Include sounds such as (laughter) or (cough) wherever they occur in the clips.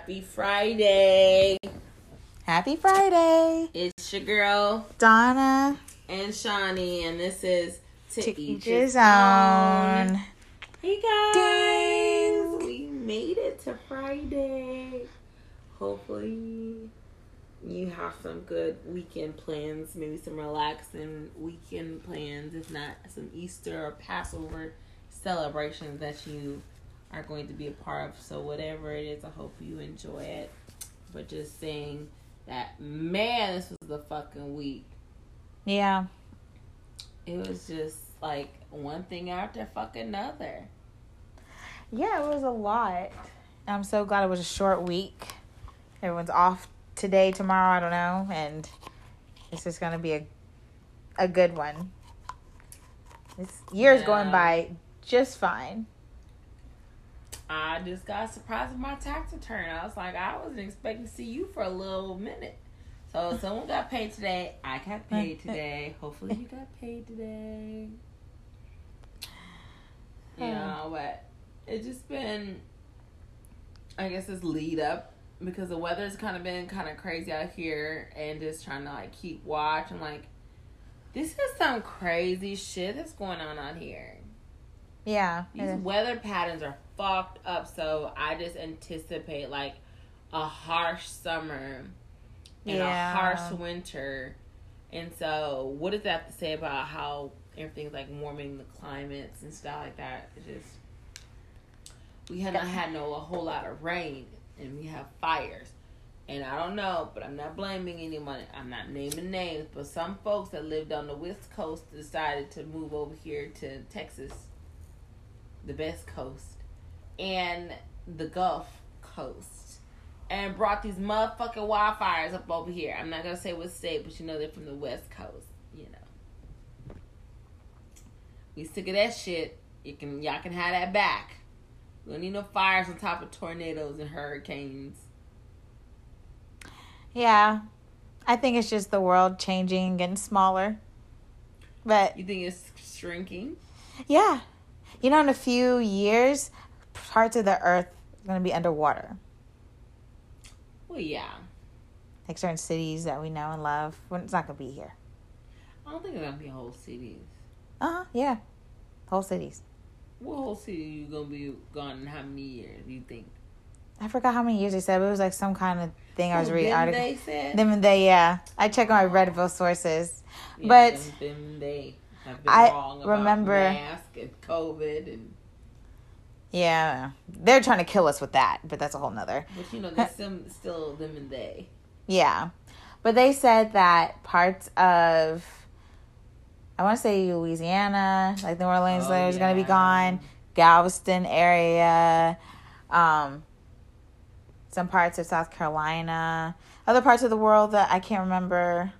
Happy Friday. Happy Friday. It's your girl, Donna. And Shawnee, and this is To, to Each His Own. Hey guys. Ding. We made it to Friday. Hopefully you have some good weekend plans, maybe some relaxing weekend plans, if not some Easter or Passover celebrations that you are going to be a part of. So whatever it is, I hope you enjoy it. But just saying that man, this was the fucking week. Yeah. It was just like one thing after fucking another. Yeah, it was a lot. I'm so glad it was a short week. Everyone's off today, tomorrow, I don't know, and it's just gonna be a a good one. This year's yeah. going by just fine. I just got surprised with my tax return. I was like, I wasn't expecting to see you for a little minute. So (laughs) someone got paid today. I got paid (laughs) today. Hopefully you got paid today. You know, but it's just been I guess this lead up because the weather's kind of been kind of crazy out here and just trying to like keep watch and like this is some crazy shit that's going on out here. Yeah. These weather patterns are fucked up. So I just anticipate like a harsh summer and yeah. a harsh winter. And so, what does that have to say about how everything's like warming the climates and stuff like that? It just we have not had no a whole lot of rain, and we have fires. And I don't know, but I'm not blaming anyone. I'm not naming names, but some folks that lived on the West Coast decided to move over here to Texas the best coast, and the Gulf Coast, and brought these motherfucking wildfires up over here. I'm not gonna say what state, but you know they're from the West Coast. You know, we sick of that shit. You can y'all can have that back. We don't need no fires on top of tornadoes and hurricanes. Yeah, I think it's just the world changing, getting smaller. But you think it's shrinking? Yeah, you know, in a few years, parts of the earth are going to be underwater. Well, yeah. Like certain cities that we know and love. When it's not going to be here. I don't think it's going to be whole cities. Uh huh, yeah. Whole cities. What whole city you going to be gone in how many years, do you think? I forgot how many years they said, but it was like some kind of thing I was reading. Article. They said? Them and they, yeah. I check my Reddit sources. Yeah, but. Them, them they have been I wrong about remember mask and COVID and yeah, they're trying to kill us with that, but that's a whole nother. But you know, there's some still them and they. Yeah, but they said that parts of I want to say Louisiana, like New Orleans, oh, is yeah. going to be gone. Galveston area, um, some parts of South Carolina, other parts of the world that I can't remember.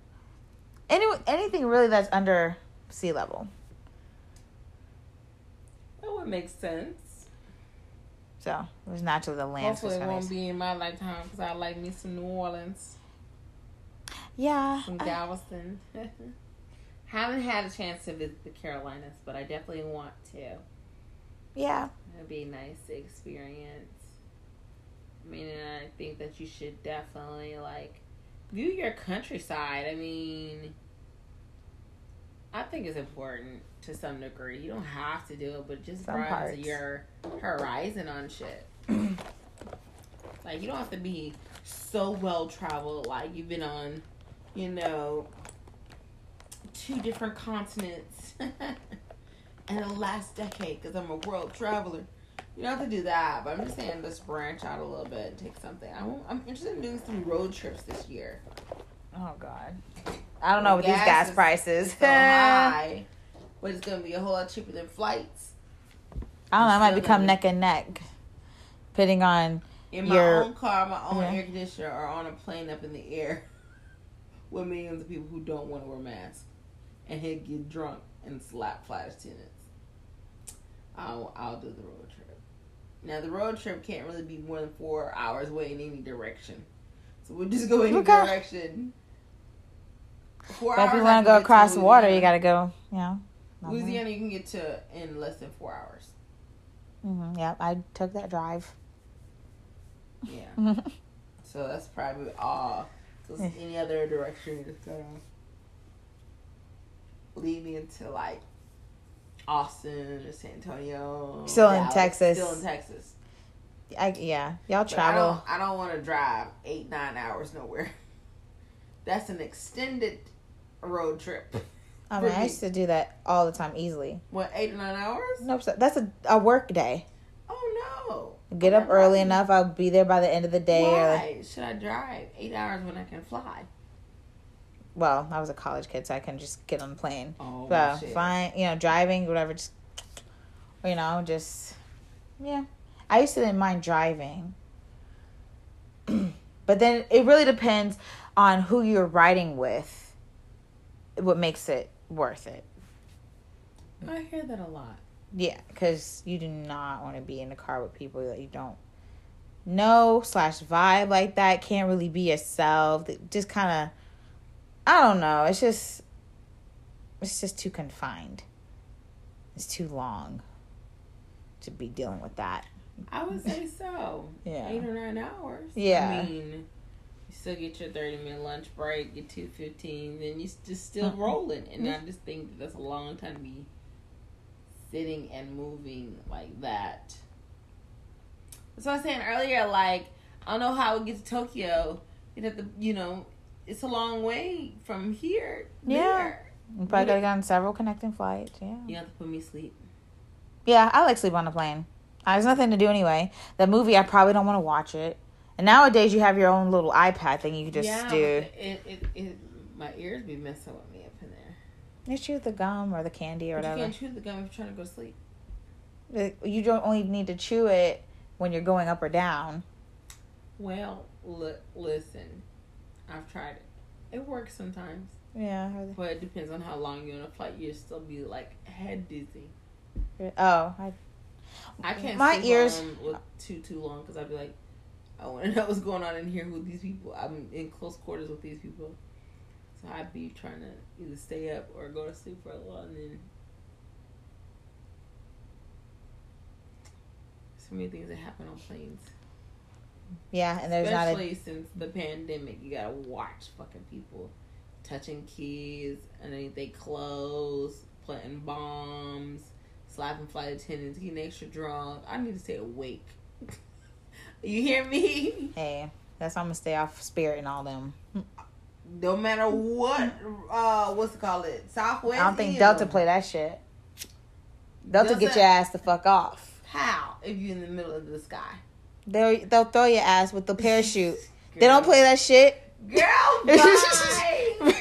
Any anything really that's under sea level. That would make sense. So it was naturally the land. Hopefully, it won't be in my lifetime because I like me some New Orleans. Yeah, from Galveston. (laughs) Haven't had a chance to visit the Carolinas, but I definitely want to. Yeah, it'd be a nice experience. I mean, I think that you should definitely like view your countryside. I mean, I think it's important to some degree. You don't have to do it, but just broadens your horizon on shit. (clears throat) like you don't have to be so well traveled. Like you've been on, you know, two different continents (laughs) in the last decade because I'm a world traveler. You don't have to do that, but I'm just saying let's branch out a little bit and take something. I'm, I'm interested in doing some road trips this year. Oh God. I don't know with these gas prices. so high, (laughs) but it's gonna be a whole lot cheaper than flights. I don't know. I might become neck and neck, depending on in my your, own car, my own yeah. air conditioner, or on a plane up in the air (laughs) with millions of people who don't want to wear masks and he'd get drunk and slap flight attendants. I'll I'll do the road trip. Now the road trip can't really be more than four hours away in any direction, so we'll just go any okay. direction Four but if you want to go across the water, you got to go. You know. Louisiana, you can get to in less than four hours. Mm-hmm, yep, I took that drive. Yeah. (laughs) so that's probably all. Because any other direction is gonna lead me into like Austin or San Antonio. Still Dallas, in Texas. Still in Texas. I, yeah, y'all But travel. I don't, I don't want to drive eight nine hours nowhere. (laughs) That's an extended road trip. (laughs) I mean, I used to do that all the time easily. What eight or nine hours? Nope, so that's a, a work day. Oh no! Get up I'm early enough, I'll be there by the end of the day. Or, Why should I drive eight hours when I can fly? well, I was a college kid, so I couldn't just get on the plane. Oh So shit. fine, you know, driving, whatever. Just you know, just yeah. I used to didn't mind driving, (clears throat) but then it really depends on who you're riding with. What makes it worth it? I hear that a lot. Yeah, because you do not want to be in the car with people that you don't know slash vibe like that. Can't really be yourself. Just kind of, I don't know. It's just, it's just too confined. It's too long to be dealing with that. I would say so. (laughs) Yeah. Eight or nine hours. Yeah. I mean, still get your 30 minute lunch break, get 215, then you s- just still rolling. And mm-hmm. I just think that that's a long time to be sitting and moving like that. So I was saying earlier. Like, I don't know how we get to Tokyo. You'd have to, you know, it's a long way from here. Yeah. There. You probably gotta go on several connecting flights. Yeah. You have to put me to sleep. Yeah, I like sleep on a plane. There's nothing to do anyway. The movie, I probably don't want to watch it. And nowadays, you have your own little iPad thing you can just yeah, do. It, it, it, my ears be messing with me up in there. You chew the gum or the candy or But you can't chew the gum if you're trying to go to sleep. Uh, You don't only need to chew it when you're going up or down. Well, li- listen, I've tried it. It works sometimes, Yeah. but it depends on how long you're on a flight. You'll still be like head dizzy. Oh, I, I can't. My sleep ears- on with too too long because I'd be like, I want to know what's going on in here with these people. I'm in close quarters with these people, so I'd be trying to either stay up or go to sleep for a while, and then so many things that happen on planes. yeah, and there's not a. Especially since the pandemic, you gotta watch fucking people touching kids underneath their clothes, planting bombs, slapping flight attendants, getting extra drunk. I need to stay awake. (laughs) you hear me? Hey, that's why I'm gonna stay off Spirit and all them. No matter what, uh, what's it called? It Southwest. I don't think Delta play that shit. Delta get your ass the fuck off. How if you're in the middle of the sky? They'll they'll throw your ass with the (laughs) parachute. They don't play that shit. Girl, (laughs) bye.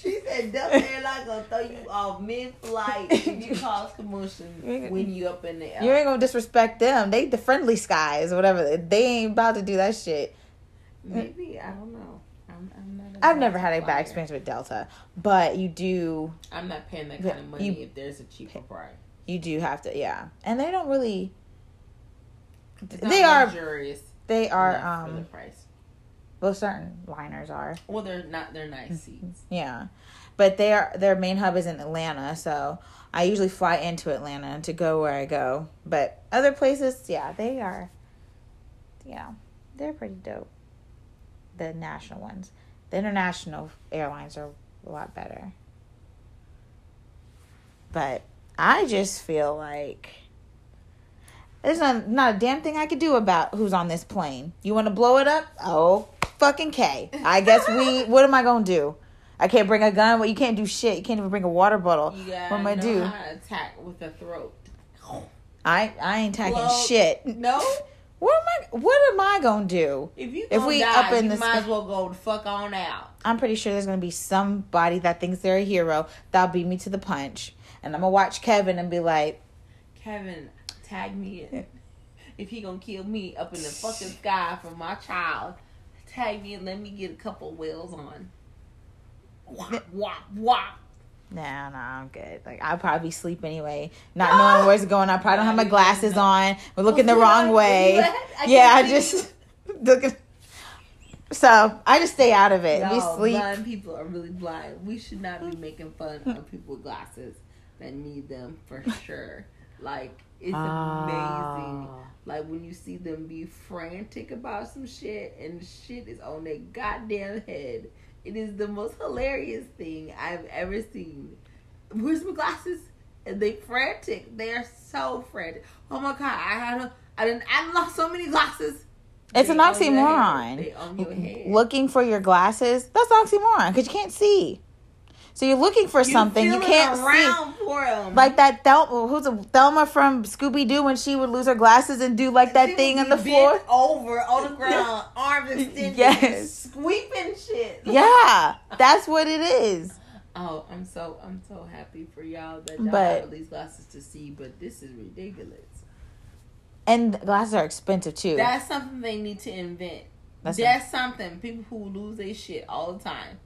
She said Delta Airlines gonna throw you off mid flight (laughs) if you cause commotion when you up in the air. You ain't gonna disrespect them. They the friendly skies or whatever. They ain't about to do that shit. Maybe I don't know. I'm, I'm not. I've never had a bad experience with Delta, but you do I'm not paying that kind of money you- if there's a cheaper price. you do have to yeah. And they don't really they are luxurious. they are enough for the um price. well certain liners are. Well, they're not. They're Mm-hmm. nice seats. Yeah. But they are their main hub is in Atlanta, so I usually fly into Atlanta to go where I go. But other places, yeah, they are yeah, they're pretty dope. The national ones. The international airlines are a lot better. But I just feel like there's not, not a damn thing I could do about who's on this plane. You want to blow it up? Oh, fucking K. I guess we. (laughs) What am I gonna do? I can't bring a gun. Well, you can't do shit. You can't even bring a water bottle. Gotta What am I do? attack with the throat. I I ain't tagging Blow- shit. No, (laughs) What am I? What am I gonna do? if you If we die, up in you the might sky- as well go the fuck on out. I'm pretty sure there's gonna be somebody that thinks they're a hero that'll beat me to the punch, and I'm gonna watch Kevin and be like, Kevin, tag me in. If he gonna kill me up in the fucking sky for my child, tag me and let me get a couple whales on. Wop wop wop. Nah, nah, I'm good. Like I'll probably sleep anyway, not (gasps) knowing where's going. I probably don't have my glasses on. We're looking the wrong way. I Yeah, I just (laughs) looking. So I just stay out of it. We sleep. blind people are really blind. We should not be making fun of (laughs) people with glasses that need them for (laughs) sure. Like it's amazing. Ah. Like when you see them be frantic about some shit and shit is on their goddamn head. It is the most hilarious thing I've ever seen. Where's my glasses? And they frantic. They are so frantic. Oh my god! I had a, I didn't. I lost so many glasses. It's they an oxymoron. Looking for your glasses. That's oxymoron because you can't see. So you're looking for you something you can't see. Like that Thelma, who's a Thelma from Scooby Doo when she would lose her glasses and do like that she thing on the floor over on the ground, (laughs) (laughs) arms extended, yes, sweeping shit. (laughs) Yeah, that's what it is. Oh, I'm so I'm so happy for y'all that y'all but, have these glasses to see, but this is ridiculous. And glasses are expensive too. That's something they need to invent. That's, That's something people who lose their shit all the time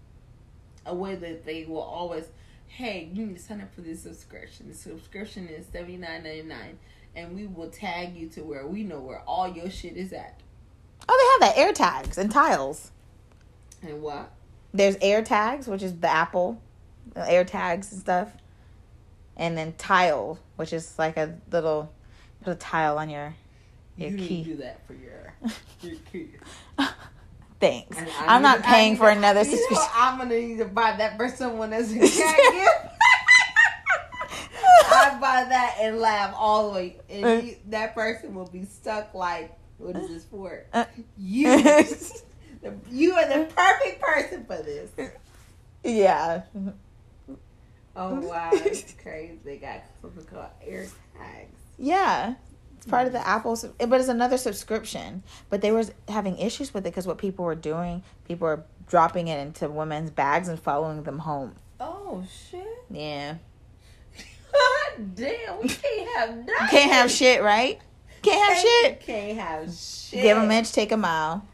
a way that they will always, hey, you need to sign up for this subscription. The subscription is seventy nine ninety nine, and we will tag you to where we know where all your shit is at. Oh, they have that air tags and tiles. And what? There's air tags, which is the Apple air tags and stuff, and then tile, which is like a little put a tile on your your you key. do that for your your key. (laughs) Thanks. I'm, not paying for another subscription. I'm gonna need to buy that for someone as a (laughs) gift. I buy that and laugh all the way, and uh, that person will be stuck like, "What is this for?" Uh, you, (laughs) the, you are the perfect person for this. Yeah. Oh wow, (laughs) that's crazy! They got something called air tags. Yeah, it's part of the Apple, but it's another subscription. But they were having issues with it because what people were doing, people were dropping it into women's bags and following them home. Oh shit! Yeah. (laughs) Damn, we can't have nothing. Can't have shit, right? Can't have shit. Can't have shit. Give a inch, take a mile.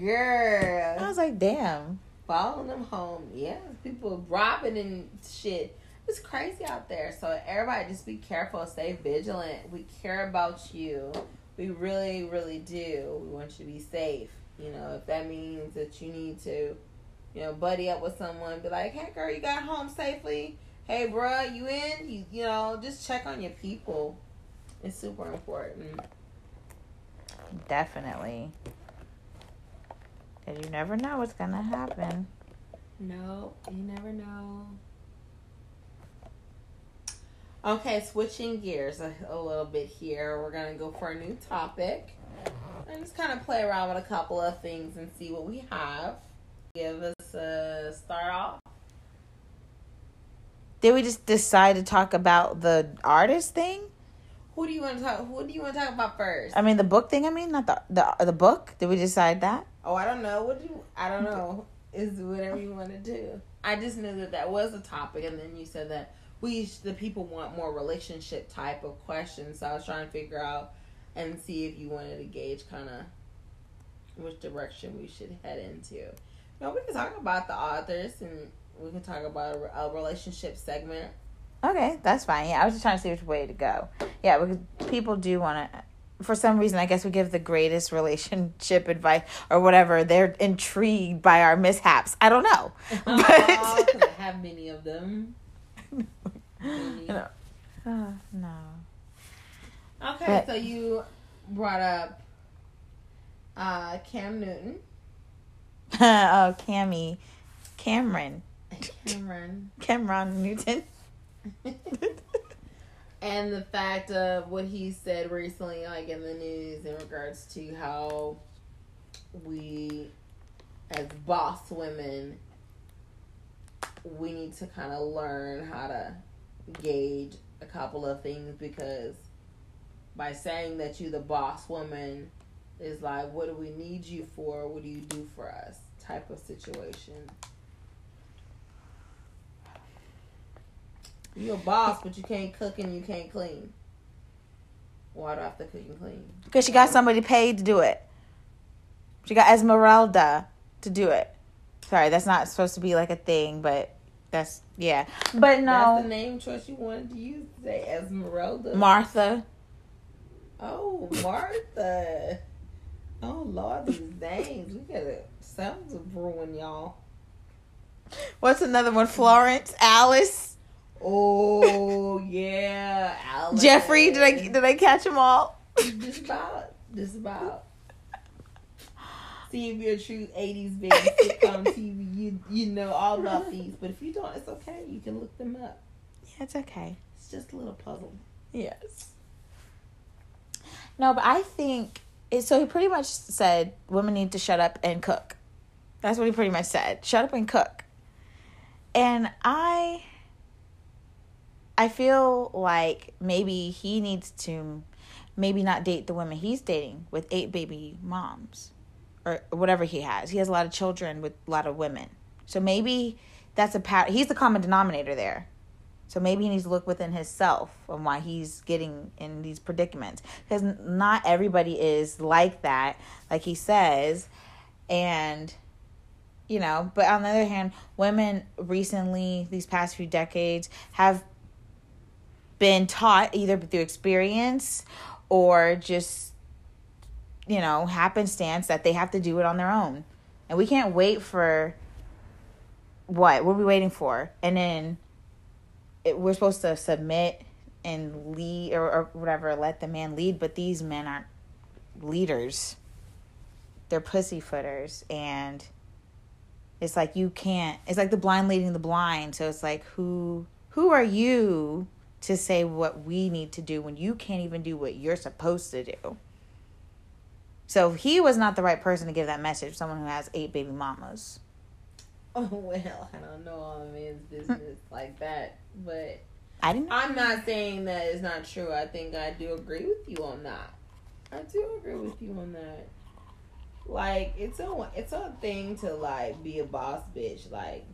Girl. I was like, damn. Following them home. Yeah, people robbing and shit it's crazy out there. So everybody just be careful, stay vigilant. We care about you. We really, really do. We want you to be safe. You know, if that means that you need to, you know, buddy up with someone, be like, hey girl, you got home safely? Hey bruh, you in? You you know, just check on your people. It's super important. Definitely. Cause you never know what's gonna happen. No, you never know. Okay, switching gears a, a, little bit here. We're going to go for a new topic and just kind of play around with a couple of things and see what we have. Give us a start off. Did we just decide to talk about the artist thing? Who do you want to talk? Who do you want to talk about first? I mean, the book thing. I mean, not the the the book. Did we decide that? Oh, I don't know. What do you? I don't know. Is whatever you want to do. I just knew that that was a topic, and then you said that we the people want more relationship type of questions. So I was trying to figure out and see if you wanted to gauge kind of which direction we should head into. No, we can talk about the authors and we can talk about a, a relationship segment. Okay, that's fine. Yeah, I was just trying to see which way to go. Yeah, because people do want to. For some reason, I guess we give the greatest relationship advice or whatever. They're intrigued by our mishaps. I don't know, (laughs) oh, but I have many of them. No. Uh, no. Okay, but, so you brought up uh, Cam Newton. (laughs) oh, Cammy. Cameron. Cameron. Cameron Newton. (laughs) and the fact of what he said recently, like in the news, in regards to how we, as boss women, we need to kind of learn how to gauge a couple of things because by saying that you're the boss woman is like, what do we need you for? What do you do for us? Type of situation. You're a boss, but you can't cook and you can't clean. Why do I have to cook and clean? Because she got somebody paid to do it. She got Esmeralda to do it. Sorry, that's not supposed to be like a thing, but that's yeah, but no. That's the name choice you wanted to use today, Esmeralda. Martha. Oh, Martha. oh Lord, these names. We gotta sounds of brewing, y'all. What's another one? Florence, Alice. Oh yeah, Alice. Jeffrey, did I did I catch them all? Just about. Just about. See if you're a true '80s baby sitcom (laughs) TV, you you know all about these. But if you don't, it's okay. You can look them up. Yeah, it's okay. It's just a little puzzle. Yes. No, but I think it, so. He pretty much said women need to shut up and cook. That's what he pretty much said. Shut up and cook. And I I feel like maybe he needs to maybe not date the women he's dating with eight baby moms or whatever he has. He has a lot of children with a lot of women. So maybe that's a pat he's the common denominator there. So maybe he needs to look within himself and why he's getting in these predicaments. Because not everybody is like that, like he says. And, you know, but on the other hand, women recently, these past few decades, have been taught either through experience or just you know happenstance that they have to do it on their own and we can't wait for what what are we waiting for and then it, we're supposed to submit and lead or, or whatever let the man lead but these men aren't leaders they're pussyfooters and it's like you can't it's like the blind leading the blind so it's like who who are you to say what we need to do when you can't even do what you're supposed to do. So he was not the right person to give that message. Someone who has eight baby mamas. (laughs) Oh well, I don't know all the men's business mm. like that, but I didn't. I'm not saying that it's not true. I think I do agree with you on that. I do agree with you on that. Like it's a it's a thing to like be a boss bitch. Like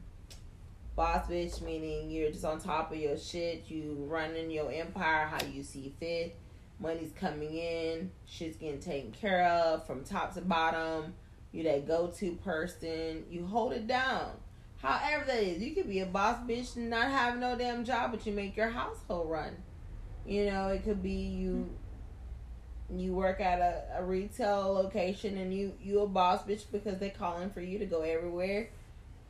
boss bitch meaning you're just on top of your shit you running your empire how you see fit money's coming in shit's getting taken care of from top to bottom you that go-to person you hold it down however that is you could be a boss bitch and not have no damn job but you make your household run you know it could be you you work at a, a retail location and you you a boss bitch because they calling for you to go everywhere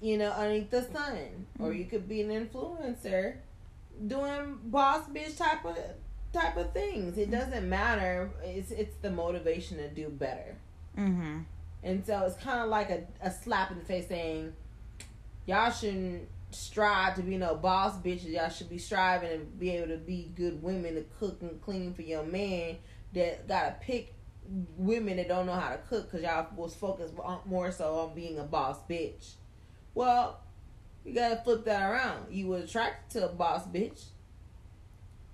you know, underneath the sun. Mm-hmm. Or you could be an influencer doing boss bitch type of type of things. It doesn't matter. It's it's the motivation to do better. Mm-hmm. And so it's kind of like a, a slap in the face saying, y'all shouldn't strive to be no boss bitches. Y'all should be striving to be able to be good women to cook and clean for your man that gotta pick women that don't know how to cook because y'all was focused more so on being a boss bitch. Well, you gotta flip that around. You were attracted to a boss bitch.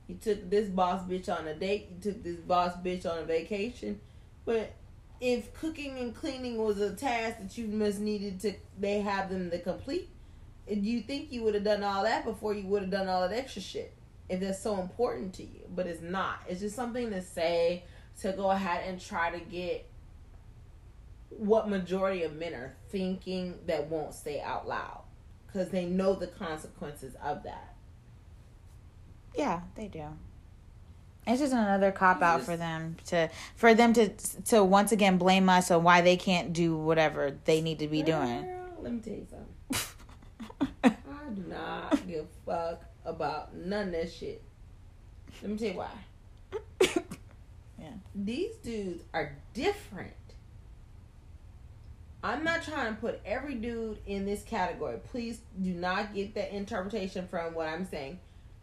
You took this boss bitch on a date. You took this boss bitch on a vacation. But if cooking and cleaning was a task that you must needed to, they have them to complete. You think you would have done all that before you would have done all that extra shit if that's so important to you. But it's not. It's just something to say to go ahead and try to get what majority of men are thinking that won't say out loud because they know the consequences of that. Yeah, they do. It's just another cop out for them to for them to to once again blame us on why they can't do whatever they need to be Girl, doing. Let me tell you something. (laughs) I do not give a fuck about none of that shit. Let me tell you why. (coughs) yeah. These dudes are different. I'm not trying to put every dude in this category. Please do not get that interpretation from what I'm saying.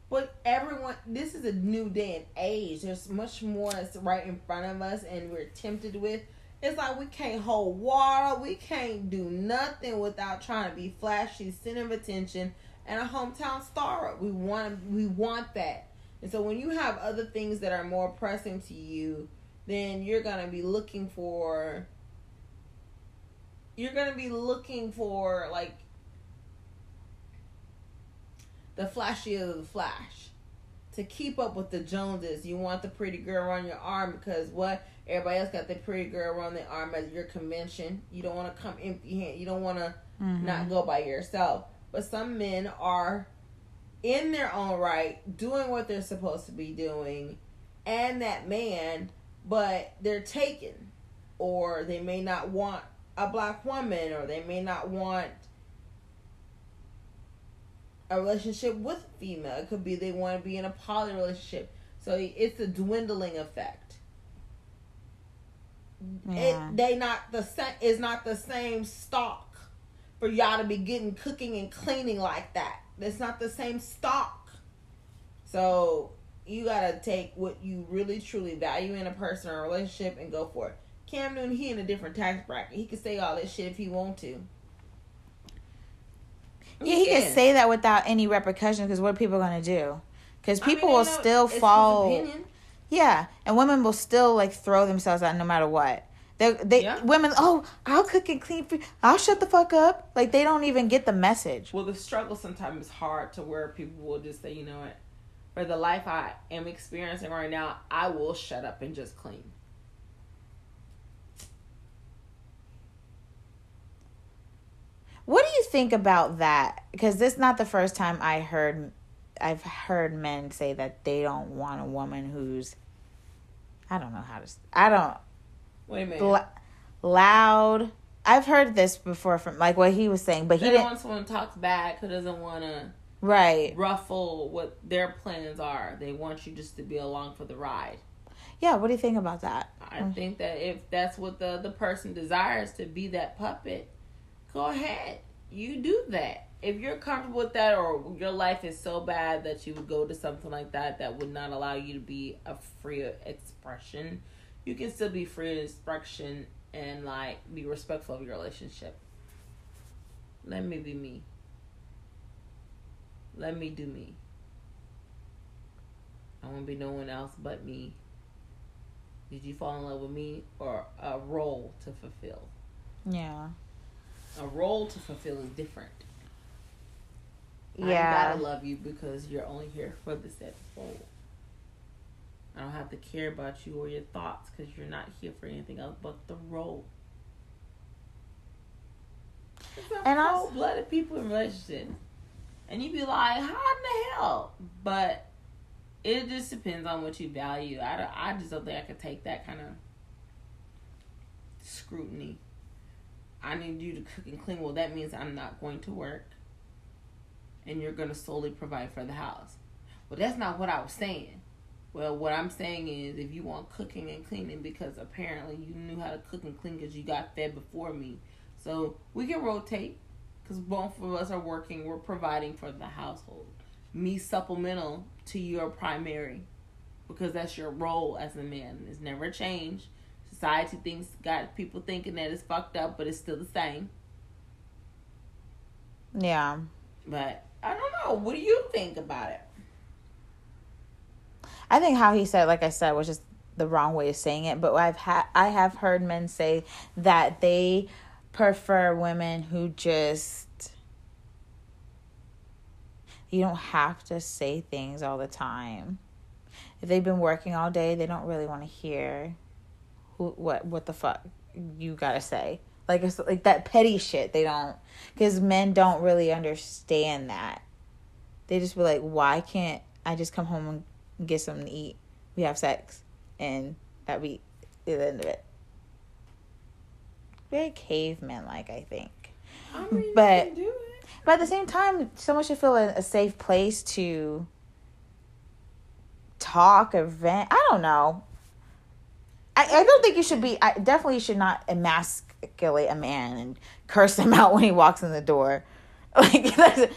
But everyone, this is a new day and age. There's much more that's right in front of us, and we're tempted with. It's like we can't hold water. We can't do nothing without trying to be flashy, center of attention, and a hometown star. We want we want that. And so when you have other things that are more pressing to you, then you're gonna be looking for you're gonna be looking for like the flashy of the flash to keep up with the Joneses. You want the pretty girl on your arm because what everybody else got the pretty girl on their arm at your convention. You don't want to come empty handed. You don't want to mm-hmm. not go by yourself. But some men are in their own right doing what they're supposed to be doing, and that man, but they're taken, or they may not want a black woman or they may not want a relationship with a female. It could be they want to be in a poly relationship. So it's a dwindling effect. Yeah. It they not the same is not the same stock for y'all to be getting cooking and cleaning like that. It's not the same stock. So you gotta take what you really truly value in a person or a relationship and go for it. Cam Newton, he in a different tax bracket. He can say all this shit if he want to. Yeah, he, can say that without any repercussions because what are people gonna do? Because people I mean, will know, still fall. Yeah, and women will still like throw themselves out no matter what. They, they yeah. women. Oh, I'll cook and clean for. I'll shut the fuck up. Like they don't even get the message. Well, the struggle sometimes is hard to where people will just say, you know what, for the life I am experiencing right now, I will shut up and just clean. What do you think about that? Because this is not the first time I heard I've heard men say that they don't want a woman who's I don't know how to I don't Wait a minute. loud. I've heard this before from like what he was saying, but they he didn't want someone who talks back who doesn't want to right ruffle what their plans are. They want you just to be along for the ride. Yeah, what do you think about that? I think that if that's what the the person desires to be that puppet, go ahead. You do that. If you're comfortable with that or your life is so bad that you would go to something like that that would not allow you to be a free expression, you can still be free expression and like be respectful of your relationship. Let me be me. Let me do me. I won't be no one else but me. Did you fall in love with me or a role to fulfill? Yeah a role to fulfill is different. Yeah. I gotta love you because you're only here for the set role. I don't have to care about you or your thoughts because you're not here for anything else but the role. and cold blooded people in relationships. And you'd be like, how in the hell? But it just depends on what you value. I, I just don't think I could take that kind of scrutiny. I need you to cook and clean. Well, that means I'm not going to work and you're going to solely provide for the house. Well, that's not what I was saying. Well, what I'm saying is if you want cooking and cleaning because apparently you knew how to cook and clean because you got fed before me. So we can rotate because both of us are working. We're providing for the household. Me supplemental to your primary because that's your role as a man. It's never changed. Society thinks got people thinking that it's fucked up, but it's still the same. Yeah. But I don't know. What do you think about it? I think how he said, like I said, was just the wrong way of saying it. But I've had I have heard men say that they prefer women who just you don't have to say things all the time. If they've been working all day, they don't really want to hear who, what what the fuck you gotta say. Like it's like that petty shit they don't because men don't really understand that. They just be like why can't i just come home and get something to eat? We have sex and that be the end of it. Very caveman like i think. I mean, but but at the same time someone should feel a, a safe place to talk or vent i don't know I, I don't think you should be. I definitely should not emasculate a man and curse him (laughs) out when he walks in the door. (laughs) Like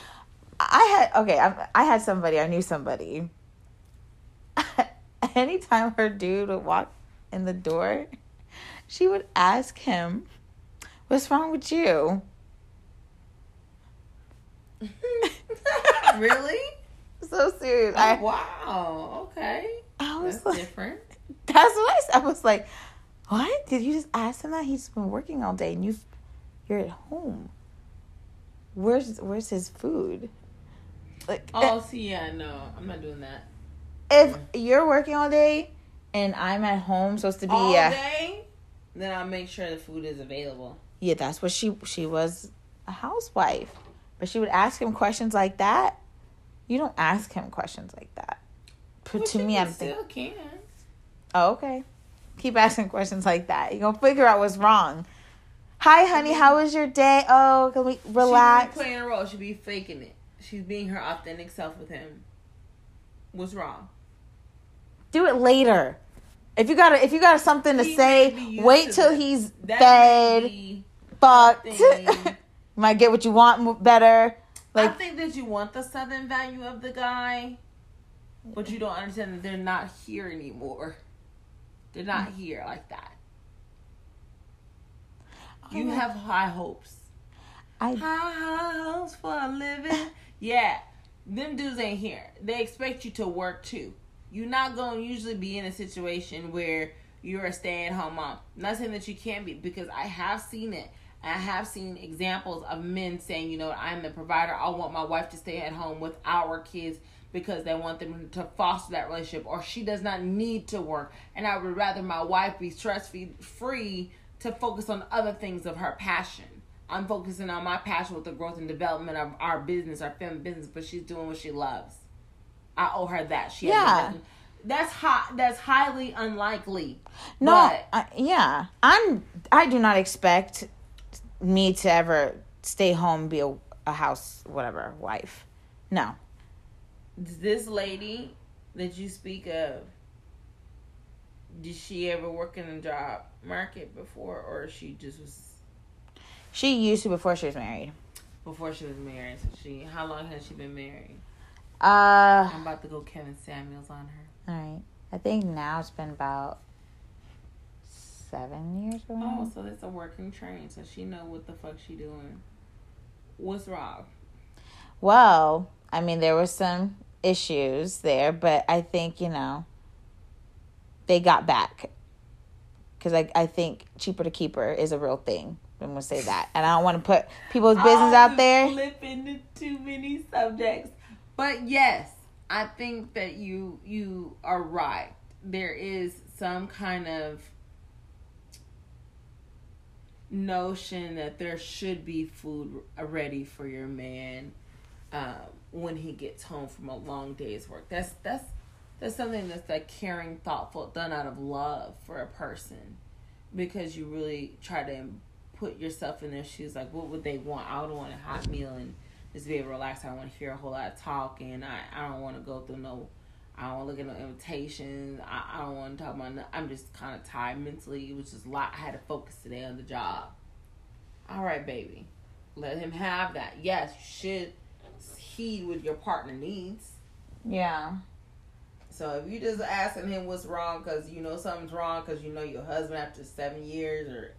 I had okay. I, I had somebody. I knew somebody. (laughs) Anytime her dude would walk in the door, she would ask him, "What's wrong with you?" really? so serious. Oh, I, wow. Okay. I was That's like, different. That's what I. I was like, what? Did you just ask him that? He's been working all day and you you're at home. Where's where's his food? Like Oh, see, yeah, no. I'm not doing that. If you're working all day and I'm at home supposed to be all uh, day, then I'll make sure the food is available. Yeah, that's what she she was a housewife. But she would ask him questions like that. You don't ask him questions like that. But to me, I don't still think. can. Oh, okay. Keep asking questions like that. You're gonna figure out what's wrong. Hi, honey. How was your day? Oh, can we relax? She's playing a role. She'd be faking it. She's being her authentic self with him. What's wrong? do it later. If you got if you got something to he say, wait till he's that fed, fucked. (laughs) might get what you want better. Like I think that you want the southern value of the guy, but you don't understand that they're not here anymore. They're not mm. here like that. You have high hopes. I high hopes for a living. (laughs) yeah, them dudes ain't here. They expect you to work too. You're not gonna usually be in a situation where you're a stay-at-home mom. not saying that you can't be because I have seen it. I have seen examples of men saying, you know, I'm the provider. I want my wife to stay at home with our kids because they want them to foster that relationship, or she does not need to work. And I would rather my wife be stress free to focus on other things of her passion. I'm focusing on my passion with the growth and development of our business, our family business, but she's doing what she loves. I owe her that. She yeah. That's hot. That's highly unlikely. No, but, uh, yeah, I'm. I do not expect me to ever stay home, be a, a house, whatever, wife. No. This lady that you speak of, did she ever work in the job market before, or she just was? She used to before she was married. Before she was married, so she. How long has she been married? Uh, I'm about to go Kevin Samuels on her. All right, I think now it's been about seven years ago. Oh, so it's a working train, so she know what the fuck she doing. What's wrong? Well, I mean, there was some issues there, but I think you know they got back because I I think cheaper to keep her is a real thing. I'm gonna say that, and I don't want to put people's business out there. Flip into too many subjects, but yes, I think that you you are right. There is some kind of notion that there should be food ready for your man um, when he gets home from a long day's work. That's that's that's something that's like caring, thoughtful, done out of love for a person, because you really try to put yourself in their shoes. Like, what would they want? I would want a hot meal and just be able to relax. I don't want to hear a whole lot of talking. I I don't want to go through no I don't want to look at no invitations. I, I don't want to talk about. No, I'm just kind of tired mentally. It was just a lot. I had to focus today on the job. All right, baby, let him have that. Yes, you should heed what your partner needs. Yeah. So if you just asking him what's wrong because you know something's wrong because you know your husband after seven years or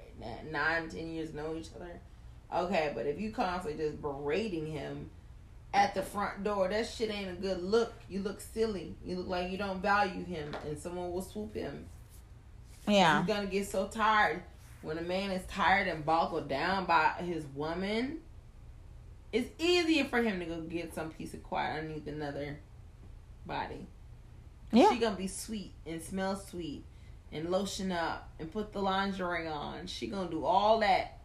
nine, ten years know each other, okay. But if you constantly just berating him at the front door. That shit ain't a good look. You look silly. You look like you don't value him, and someone will swoop him. Yeah. He's gonna get so tired. When a man is tired and boggled down by his woman, it's easier for him to go get some piece of quiet underneath another body. Yeah. She gonna be sweet and smell sweet and lotion up and put the lingerie on. She gonna do all that.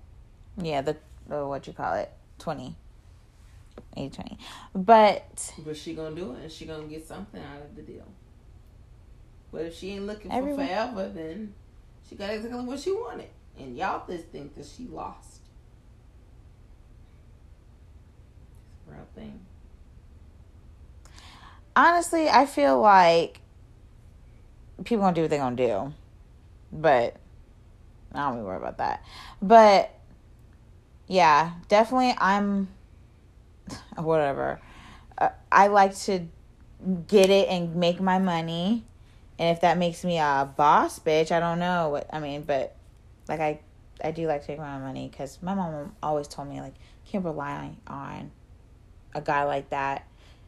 Yeah, the, the what you call it, twenty. 80 20. But but she gonna do it and she gonna get something out of the deal. But if she ain't looking for forever, then she got exactly what she wanted. And y'all just think that she lost. It's a real thing. Honestly, I feel like people gonna do what they gonna do. But I don't even worry about that. But yeah, definitely I'm (laughs) whatever. Uh, I like to get it and make my money. And if that makes me a boss bitch, I don't know what I mean, but like I I do like to take my money cuz my mom always told me like can't rely on a guy like that.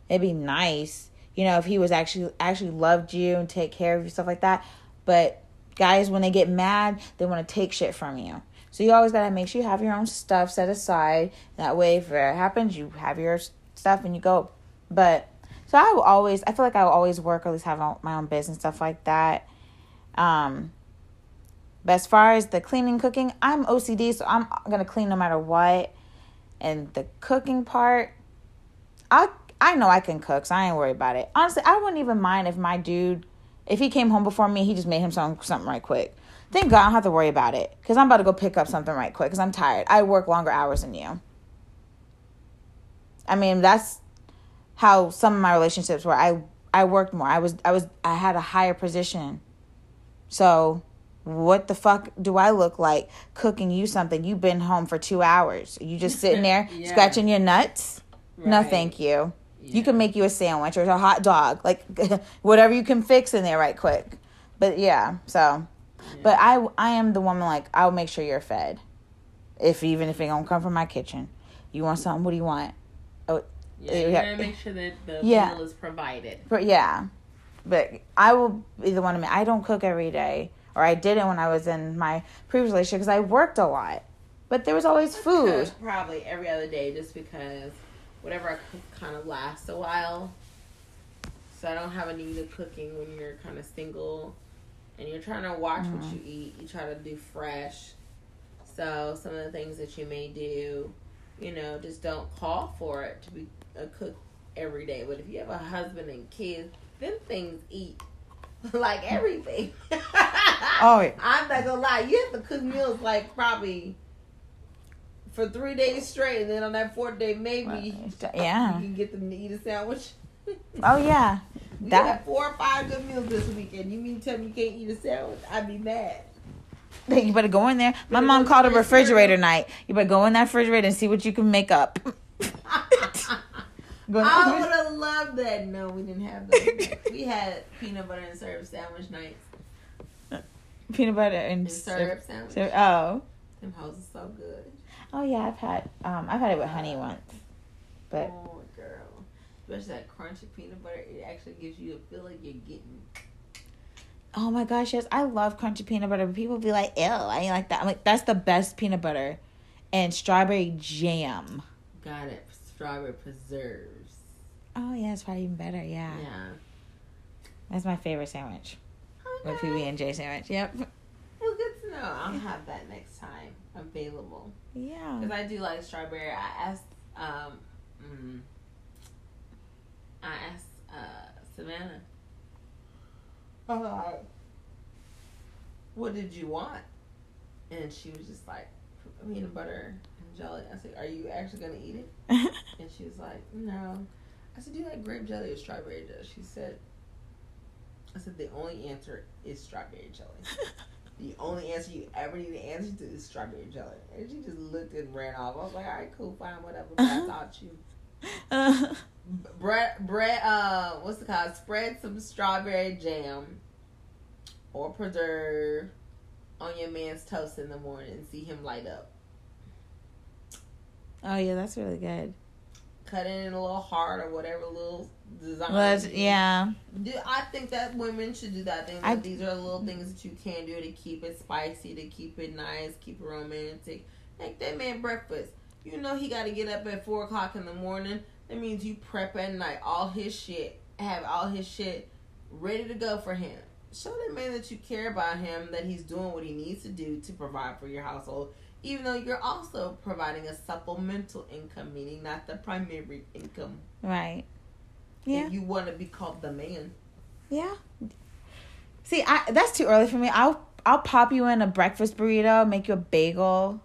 It'd be nice, you know, if he was actually actually loved you and take care of you stuff like that. But guys when they get mad, they want to take shit from you. So you always gotta make sure you have your own stuff set aside. That way, if it happens, you have your stuff and you go. But so I will always, I feel like I will always work or at least have my own business stuff like that. Um, but as far as the cleaning, cooking, I'm OCD, so I'm gonna clean no matter what. And the cooking part, I I know I can cook, so I ain't worried about it. Honestly, I wouldn't even mind if my dude, if he came home before me, he just made him some something right quick. Thank God I don't have to worry about it because I'm about to go pick up something right quick because I'm tired. I work longer hours than you. I mean, that's how some of my relationships were. I I worked more. I was I was I had a higher position. So what the fuck do I look like cooking you something? You've been home for two hours. You just sitting (laughs) there yeah. scratching your nuts? Right. No, thank you. Yeah. You can make you a sandwich or a hot dog, like (laughs) whatever you can fix in there right quick. But yeah, so, yeah. but I I am the woman like I'll make sure you're fed, if even if it don't come from my kitchen. You want something? What do you want? Oh, yeah, you gotta make sure that the yeah. meal is provided. But yeah, but I will be the one to. Make. I don't cook every day or I didn't when I was in my previous relationship because I worked a lot. But there was always food. Probably every other day, just because whatever I cook kind of lasts a while. So I don't have a need of cooking when you're kind of single, and you're trying to watch mm-hmm. what you eat. You try to do fresh. So some of the things that you may do, you know, just don't call for it to be a cook every day. But if you have a husband and kids, then things eat (laughs) like everything. (laughs) oh, yeah. I'm not gonna lie. You have to cook meals like probably for three days straight, and then on that fourth day, maybe (laughs) yeah, you can get them to eat a sandwich. oh yeah, (laughs) we that had four or five good meals this weekend. You mean tell me you can't eat a sandwich? I'd be mad. You better go in there. My mom called a refrigerator night. You better go in that refrigerator and see what you can make up. (laughs) I would have loved that. No, we didn't have that. we had peanut butter and syrup sandwich nights. Peanut butter and, and syrup, sandwich. Syrup, oh. Them hoes are so good. Oh yeah, I've had um I've had it with honey once, but. Oh girl, especially that crunchy peanut butter, it actually gives you a feel like you're getting. Oh my gosh, yes, I love crunchy peanut butter. But people be like, "Ew, I ain't like that." I'm like, that's the best peanut butter, and strawberry jam. Got it, strawberry preserves. Oh yeah, it's probably even better. Yeah. Yeah. That's my favorite sandwich. Okay. The PB and J sandwich. Yep. Well, good to know. I'll have that next time available. Yeah. Because I do like strawberry. I asked, um, mm, I asked uh, Savannah, uh, what did you want? And she was just like, peanut butter and jelly. I said, are you actually gonna eat it? (laughs) and she was like, no. I said, Do you like grape jelly or strawberry jelly? She said, I said, The only answer is strawberry jelly. (laughs) the only answer you ever need to answer to is strawberry jelly. And she just looked and ran off. I was like, All right, cool, fine, whatever. But I thought you. (laughs) Bread, bread, uh, what's it called? Spread some strawberry jam or preserve on your man's toast in the morning and see him light up. Oh, yeah, that's really good cut it in a little hard or whatever little design. Yeah. I think that women should do that. thing. I, these are little things that you can do to keep it spicy, to keep it nice, keep it romantic. Make that man breakfast. You know he got to get up at four o'clock in the morning. That means you prep at night. All his shit, have all his shit ready to go for him. Show that man that you care about him, that he's doing what he needs to do to provide for your household even though you're also providing a supplemental income, meaning not the primary income. Right. Yeah. you want to be called the man. Yeah. See, I that's too early for me. I'll I'll pop you in a breakfast burrito, make you a bagel.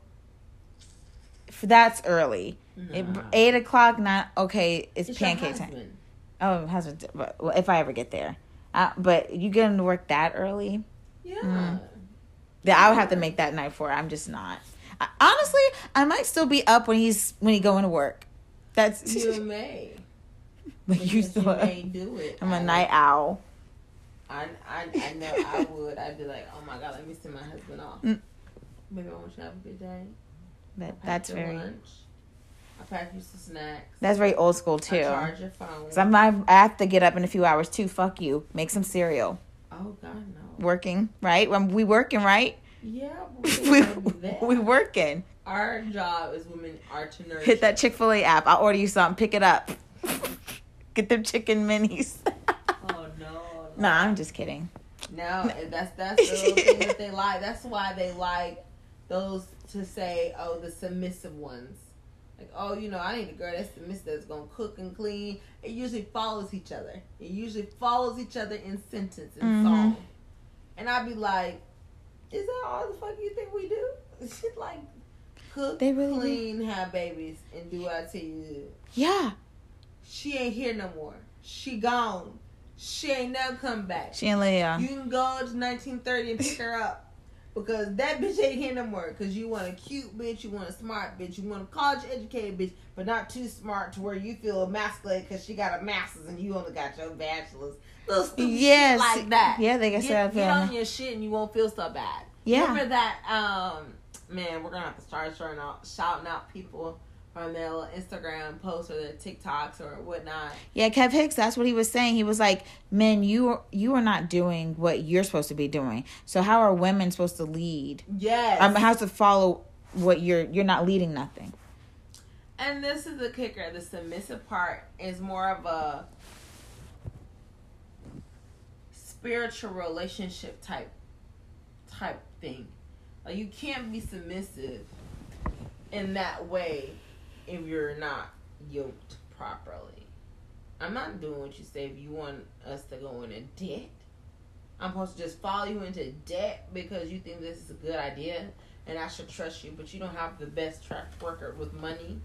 That's early. Nah. It, eight o'clock, not okay. It's, it's pancake time. Oh, husband. If I ever get there, uh, but you getting to work that early? Yeah. Mm. Yeah, I would have to make that night for. I'm just not honestly, I might still be up when he's when he going to work. That's you may. (laughs) But you still may do it. I'm a night owl. I, I, I know I would. I'd be like, oh my god, let me send my husband off. Mm. Maybe I want you to have a good day. But that's very. Lunch. I pack you some snacks. That's very old school too. I charge your phone. I'm, I have to get up in a few hours too. Fuck you. Make some cereal. Oh God no. Working right when we working right. Yeah, we (laughs) we working. Our job as women are to nurture. Hit that Chick Fil A app. I'll order you something. Pick it up. (laughs) Get them chicken minis. oh no. (laughs) Nah, I'm just kidding. No, that's that's the thing that they like. That's why they like those to say, oh, the submissive ones. Like, oh, you know, I need a girl that's submissive that's gonna cook and clean. It usually follows each other. It usually follows each other in sentence and mm-hmm. song. And I'd be like, is that all the fuck you think we do? Shit like cook, they really clean, do. have babies, and do what I tell you. Yeah. She ain't here no more. She gone. she ain't never come back. She ain't lay. You can go to 1930 and pick her up. (laughs) Because that bitch ain't here no more. Because you want a cute bitch, you want a smart bitch, you want a college educated bitch, but not too smart to where you feel emasculated because she got a master's and you only got your bachelor's. Little stupid yes. like that. Yeah, they can get, get on your shit and you won't feel so bad. Yeah. Remember that? Um, man, we're gonna have to start shouting out, shouting out people from their Instagram posts or their TikToks or whatnot. Yeah, Kev Hicks, that's what he was saying. He was like, "Men, you are, you are not doing what you're supposed to be doing. So how are women supposed to lead? Yes, um, how to follow what you're you're not leading nothing." And this is the kicker: the submissive part is more of a spiritual relationship type type thing. Like you can't be submissive in that way if you're not yoked properly. I'm not doing what you say if you want us to go into debt. I'm supposed to just follow you into debt because you think this is a good idea and I should trust you, but you don't have the best track record with money.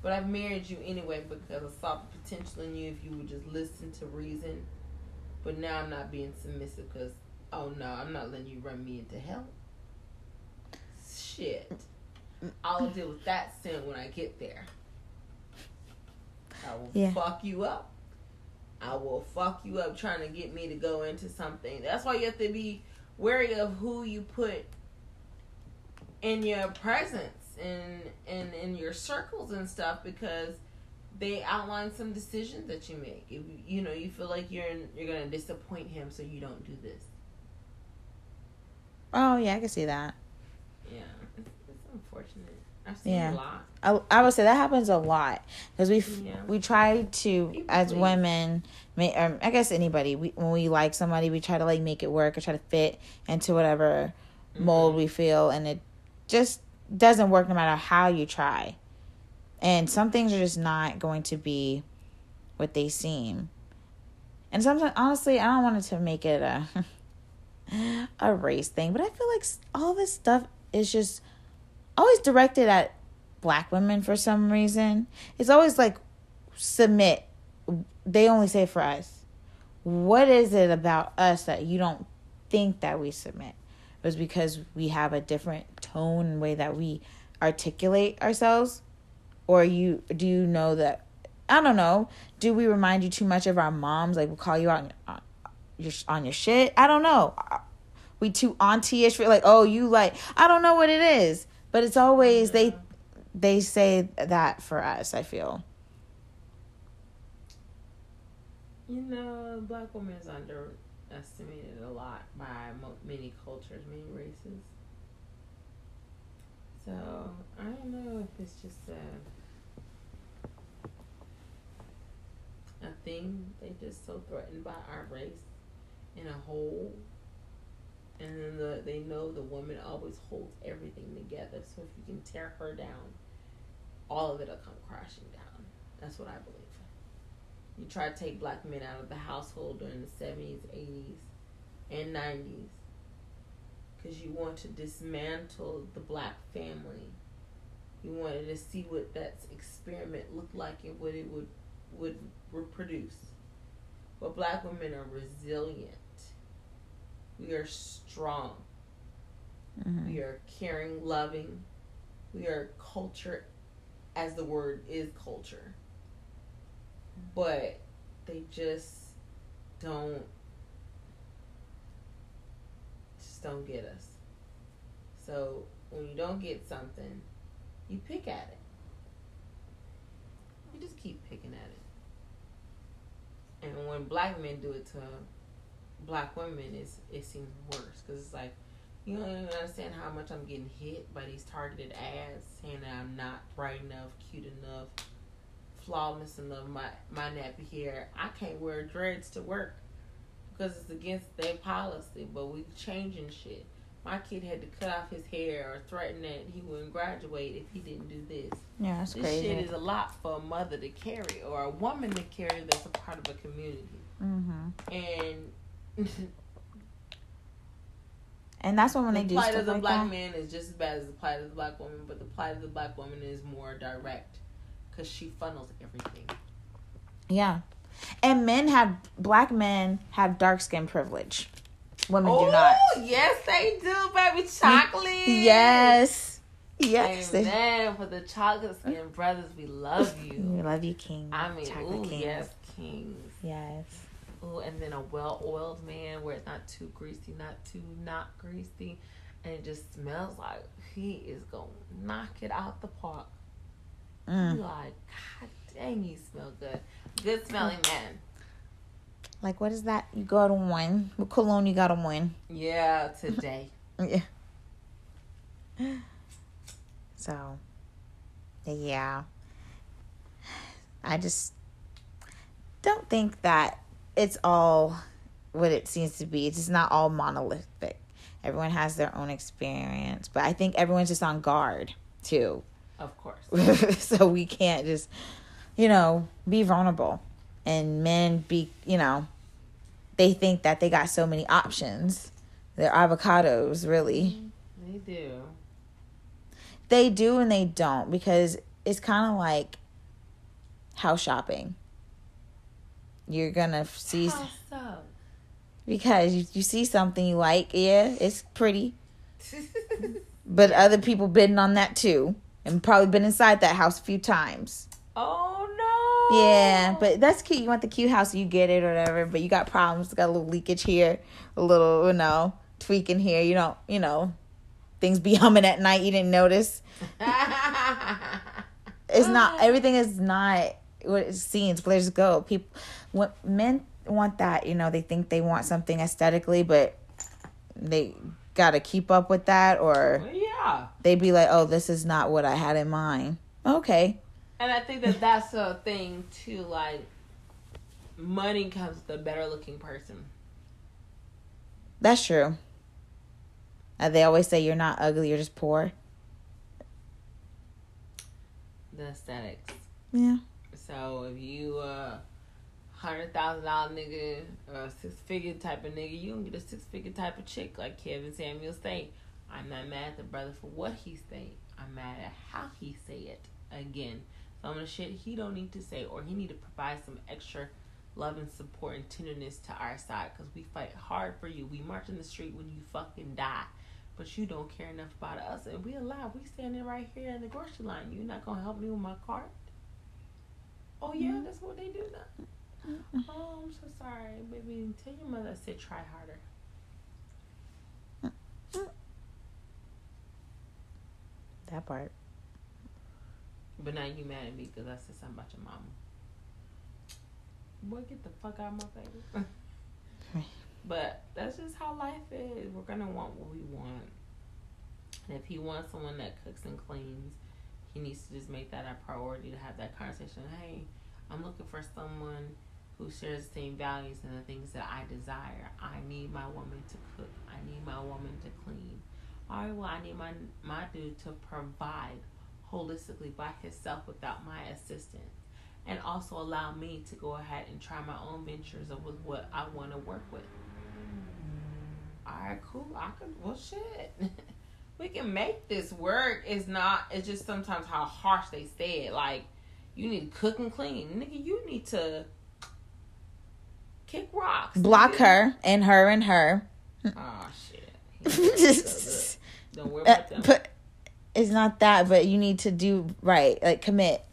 But I've married you anyway because I saw the potential in you if you would just listen to reason. But now I'm not being submissive because, oh no, I'm not letting you run me into hell. Shit. I'll deal with that sin when I get there. I will yeah. fuck you up. I will fuck you up trying to get me to go into something. That's why you have to be wary of who you put in your presence and and in your circles and stuff because they outline some decisions that you make. If you know you feel like you're in, you're gonna disappoint him, so you don't do this. Oh yeah, I can see that. Yeah, it's, it's unfortunate. I've seen yeah. a lot. I, I would say that happens a lot because we yeah. we try to People as please. women, um, I guess anybody, we, when we like somebody, we try to like make it work or try to fit into whatever mm-hmm. mold we feel, and it just doesn't work no matter how you try. And some things are just not going to be what they seem. And sometimes, honestly, I don't want to make it a (laughs) a race thing, but I feel like all this stuff is just always directed at black women for some reason. It's always like submit. They only say for us. What is it about us that you don't think that we submit? It was because we have a different tone and way that we articulate ourselves, or you do you know that? I don't know. Do we remind you too much of our moms? Like we call you out on your on your shit. I don't know. We too auntie-ish for like, oh, you like. I don't know what it is but it's always they they say that for us, I feel. You know, black women is underestimated a lot by many cultures, many races. So I don't know if it's just a a thing. They just so threatened by our race in a whole and then the, they know the woman always holds everything together. So if you can tear her down, all of it'll come crashing down. That's what I believe. You try to take black men out of the household during the 70s, 80s, and 90s because you want to dismantle the black family. You wanted to see what that experiment looked like and what it would would reproduce. But black women are resilient we are strong. Mm-hmm. We are caring, loving. We are culture, as the word is culture. But they just don't just don't get us. So when you don't get something, you pick at it. You just keep picking at it. And when black men do it to black women is it seems worse because it's like you don't even understand how much I'm getting hit by these targeted ads saying that I'm not bright enough, cute enough, flawless enough. My my nappy hair, I can't wear dreads to work because it's against their policy. But we're changing shit. My kid had to cut off his hair or threaten that he wouldn't graduate if he didn't do this. Yeah, that's this crazy. shit is a lot for a mother to carry or a woman to carry that's a part of a community. Mm-hmm. And (laughs) and that's when, when the they do plight of the like black that. man is just as bad as the plight of the black woman, but the plight of the black woman is more direct because she funnels everything. Yeah, And men have black men have dark skin privilege. Women Ooh, do not. Yes, they do, baby. Chocolate. Yes. Yes. Amen. For the chocolate skin brothers, we love you. (laughs) We love you, King. I mean, chocolate ooh, kings. yes, kings. Yes. Ooh, and then a well-oiled man where it's not too greasy, not too not greasy, and it just smells like he is gonna knock it out the park. Mm. like, God dang, you smell good. Good smelling man. Like, what is that? You got on one. What cologne you got on one? Yeah, today. (laughs) yeah. So, yeah. I just don't think that it's all what it seems to be. It's just not all monolithic. Everyone has their own experience, but I think everyone's just on guard too. Of course. (laughs) so we can't just, you know, be vulnerable. And men be, you know, they think that they got so many options. They're avocados, really. They do. They do and they don't because it's kind of like house shopping. You're gonna see. So? Because you, you see something you like, yeah, it's pretty. (laughs) but other people bidding on that too, and probably been inside that house a few times. Oh no! Yeah, but that's cute. You want the cute house, you get it or whatever. But you got problems. Got a little leakage here, a little, you know, tweaking here. You don't, you know, things be (laughs) humming at night. You didn't notice. it's not (laughs) everything is not what it seems. Let's go. People, when men want that, you know, they think they want something aesthetically, but they got to keep up with that, or yeah, they'd be like, "Oh, this is not what I had in mind." Okay. And I think that that's a thing too. Like, money comes with a better looking person. That's true. Uh, they always say you're not ugly, you're just poor. The aesthetics. Yeah. So if you uh hundred thousand dollar nigga, a six figure type of nigga, you don't get a six figure type of chick like Kevin Samuel say. I'm not mad at the brother for what he say. I'm mad at how he say it. Again, some of the shit he don't need to say, or he need to provide some extra love and support and tenderness to our side, cause we fight hard for you. We march in the street when you fucking die, but you don't care enough about us, and we alive. We standing right here in the grocery line. You not gonna help me with my cart? Oh yeah, mm-hmm. that's what they do now. Mm-hmm. Oh, I'm so sorry, baby. Tell your mother I said try harder. That part. But now you mad at me because I said something about your mama. Boy, get the fuck out of my face. (laughs) but that's just how life is. We're gonna want what we want. And if he wants someone that cooks and cleans, he needs to just make that a priority to have that conversation. Hey, I'm looking for someone who shares the same values and the things that I desire. I need my woman to cook. I need my woman to clean. All right, well, I need my my dude to provide holistically by himself without my assistance, and also allow me to go ahead and try my own ventures of with what I want to work with. All right, cool. I could. Well, shit. (laughs) we can make this work. It's not. It's just sometimes how harsh they say it. Like you need to cook and clean, nigga. You need to kick rocks. Block nigga. her and her and her. Oh shit. (laughs) Don't worry about uh, them. But it's not that. But you need to do right. Like commit.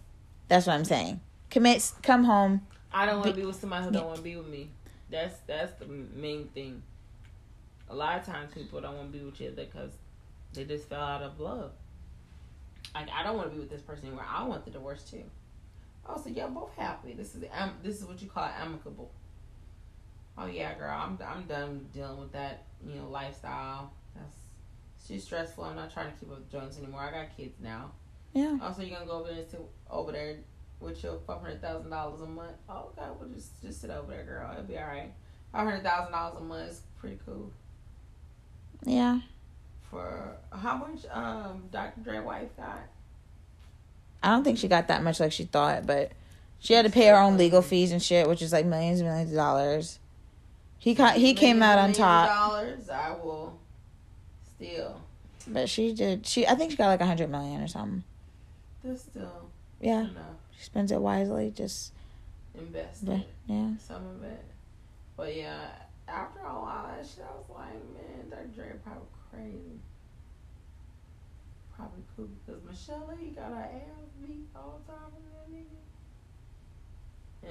That's what I'm saying. Commit. Come home. I don't want to be, be with somebody who don't want to be with me. That's that's the main thing. A lot of times people don't want to be with you because they just fell out of love. Like I don't want to be with this person anymore. I want the divorce too. Oh, so y'all both happy. This is um, this is what you call amicable. Oh yeah, girl, I'm I'm done dealing with that you know lifestyle. Too stressful. I'm not trying to keep up with Jones anymore. I got kids now. Yeah. Also, you're gonna go over there and sit over there with your five hundred thousand dollars a month. Oh, okay, we'll just just sit over there, girl. It'll be all right. Five hundred thousand dollars a month is pretty cool. Yeah for how much um Dr. Dre wife got? I don't think she got that much like she thought, but she had to pay her own legal fees and shit, which is like millions and millions of dollars. He ca- he came out on top. Dollars, I will still. But she did. She I think she got like a hundred million or something. That's still. Yeah. Enough. She spends it wisely. Just invested. Yeah. Some of it. But yeah, after all that shit, I was like, man, that Dre probably crazy. Probably cool because Michel'le got her ass beat all the time from that nigga.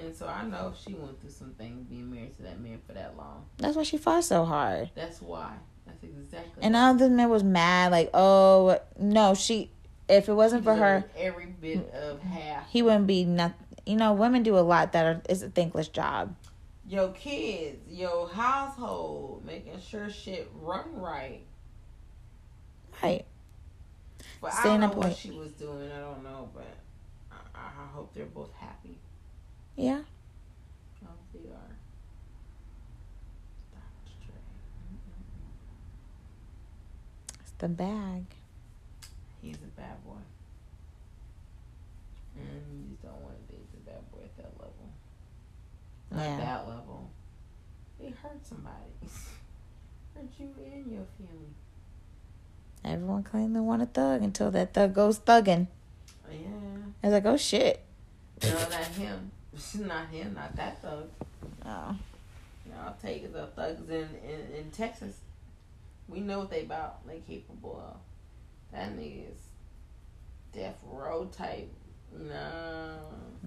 And so I know she went through some things being married to that man for that long. That's why she fought so hard. That's why. That's exactly. And all the men was mad, like, oh no, she. If it wasn't for her, every bit of half. He wouldn't be nothing. You know, women do a lot that are is a thankless job. Your kids, your household, making sure shit run right. Right. But Staying I don't know what she was doing. I don't know, but I, I hope they're both happy. Yeah. I hope they are. It's the bag. He's a bad boy. And you just don't want to date the bad boy at that level. Not yeah. that level. They hurt somebody. (laughs) hurt you and your family. Everyone claimed they want a thug until that thug goes thugging. Oh, yeah. I was like, oh shit. No, not him. (laughs) not him, not that thug. Oh. No, I'll take the thugs in, in, in Texas. We know what they about. They capable of. That nigga is death row type. No.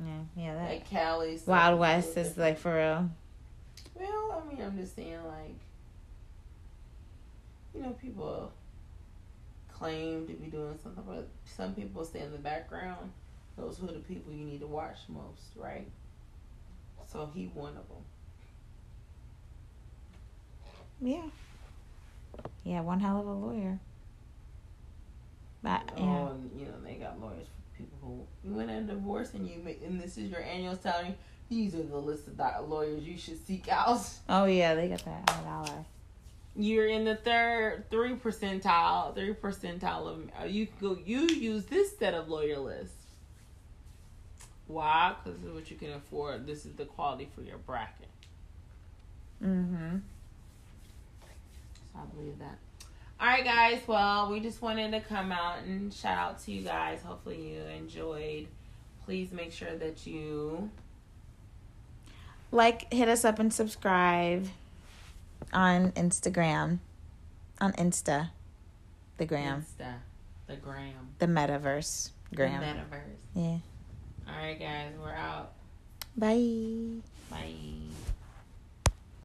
Yeah, yeah. That like Cali. Wild West is like for real. Well, I mean, I'm just saying, like, you know, people claim to be doing something, but some people stay in the background. Those who are the people you need to watch most, right? So he one of them. Yeah. Yeah, one hell of a lawyer. But oh, yeah. and, you know they got lawyers for people who you went in divorce and you make, and this is your annual salary. These are the list of lawyers you should seek out. (laughs) Oh yeah, they got that dollar you're in the third three percentile, three percentile of uh, you can go. You use this set of lawyer lists. Why? Because this is what you can afford. This is the quality for your bracket. Mm-hmm. So I believe that. All right, guys. Well, we just wanted to come out and shout out to you guys. Hopefully, you enjoyed. Please make sure that you like, hit us up, and subscribe on Instagram, on Insta, the gram, Insta, the gram, the metaverse, gram, the metaverse. Yeah. All right, guys, we're out. Bye. Bye.